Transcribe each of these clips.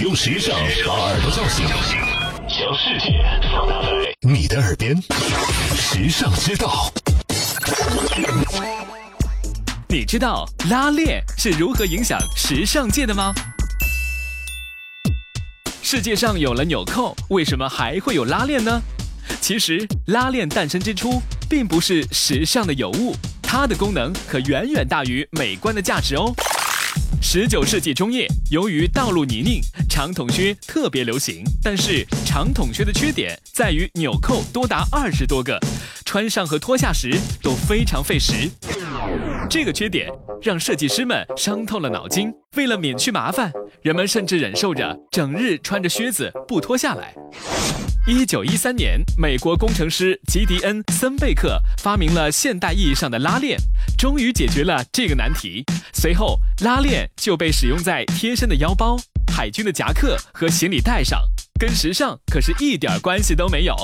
用时尚把耳朵叫醒，将世界放大在你的耳边，时尚之道。你知道拉链是如何影响时尚界的吗？世界上有了纽扣，为什么还会有拉链呢？其实，拉链诞生之初并不是时尚的有物，它的功能可远远大于美观的价值哦。十九世纪中叶，由于道路泥泞，长筒靴特别流行。但是，长筒靴的缺点在于纽扣多达二十多个，穿上和脱下时都非常费时。这个缺点让设计师们伤透了脑筋。为了免去麻烦，人们甚至忍受着整日穿着靴子不脱下来。一九一三年，美国工程师吉迪恩·森贝克发明了现代意义上的拉链，终于解决了这个难题。随后，拉链就被使用在贴身的腰包、海军的夹克和行李袋上，跟时尚可是一点关系都没有。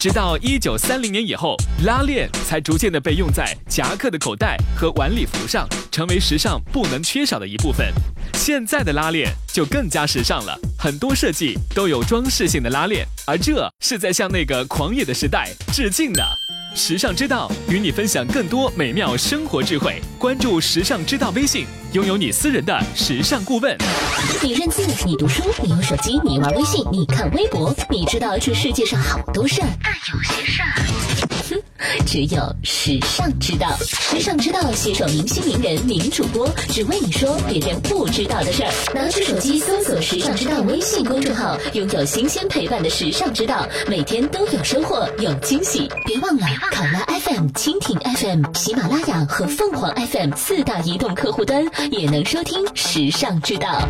直到一九三零年以后，拉链才逐渐的被用在夹克的口袋和晚礼服上，成为时尚不能缺少的一部分。现在的拉链就更加时尚了，很多设计都有装饰性的拉链，而这是在向那个狂野的时代致敬的。时尚之道与你分享更多美妙生活智慧，关注时尚之道微信，拥有你私人的时尚顾问。你认字，你读书，你用手机，你玩微信，你看微博，你知道这世界上好多事儿，但有些事儿，哼，只有时尚知道。时尚知道携手明星名人名主播，只为你说别人不知道的事儿。拿出手机搜索“时尚知道”微信公众号，拥有新鲜陪伴的时尚知道，每天都有收获，有惊喜。别忘了，考拉 FM、蜻蜓 FM、喜马拉雅和凤凰 FM 四大移动客户端也能收听时尚知道。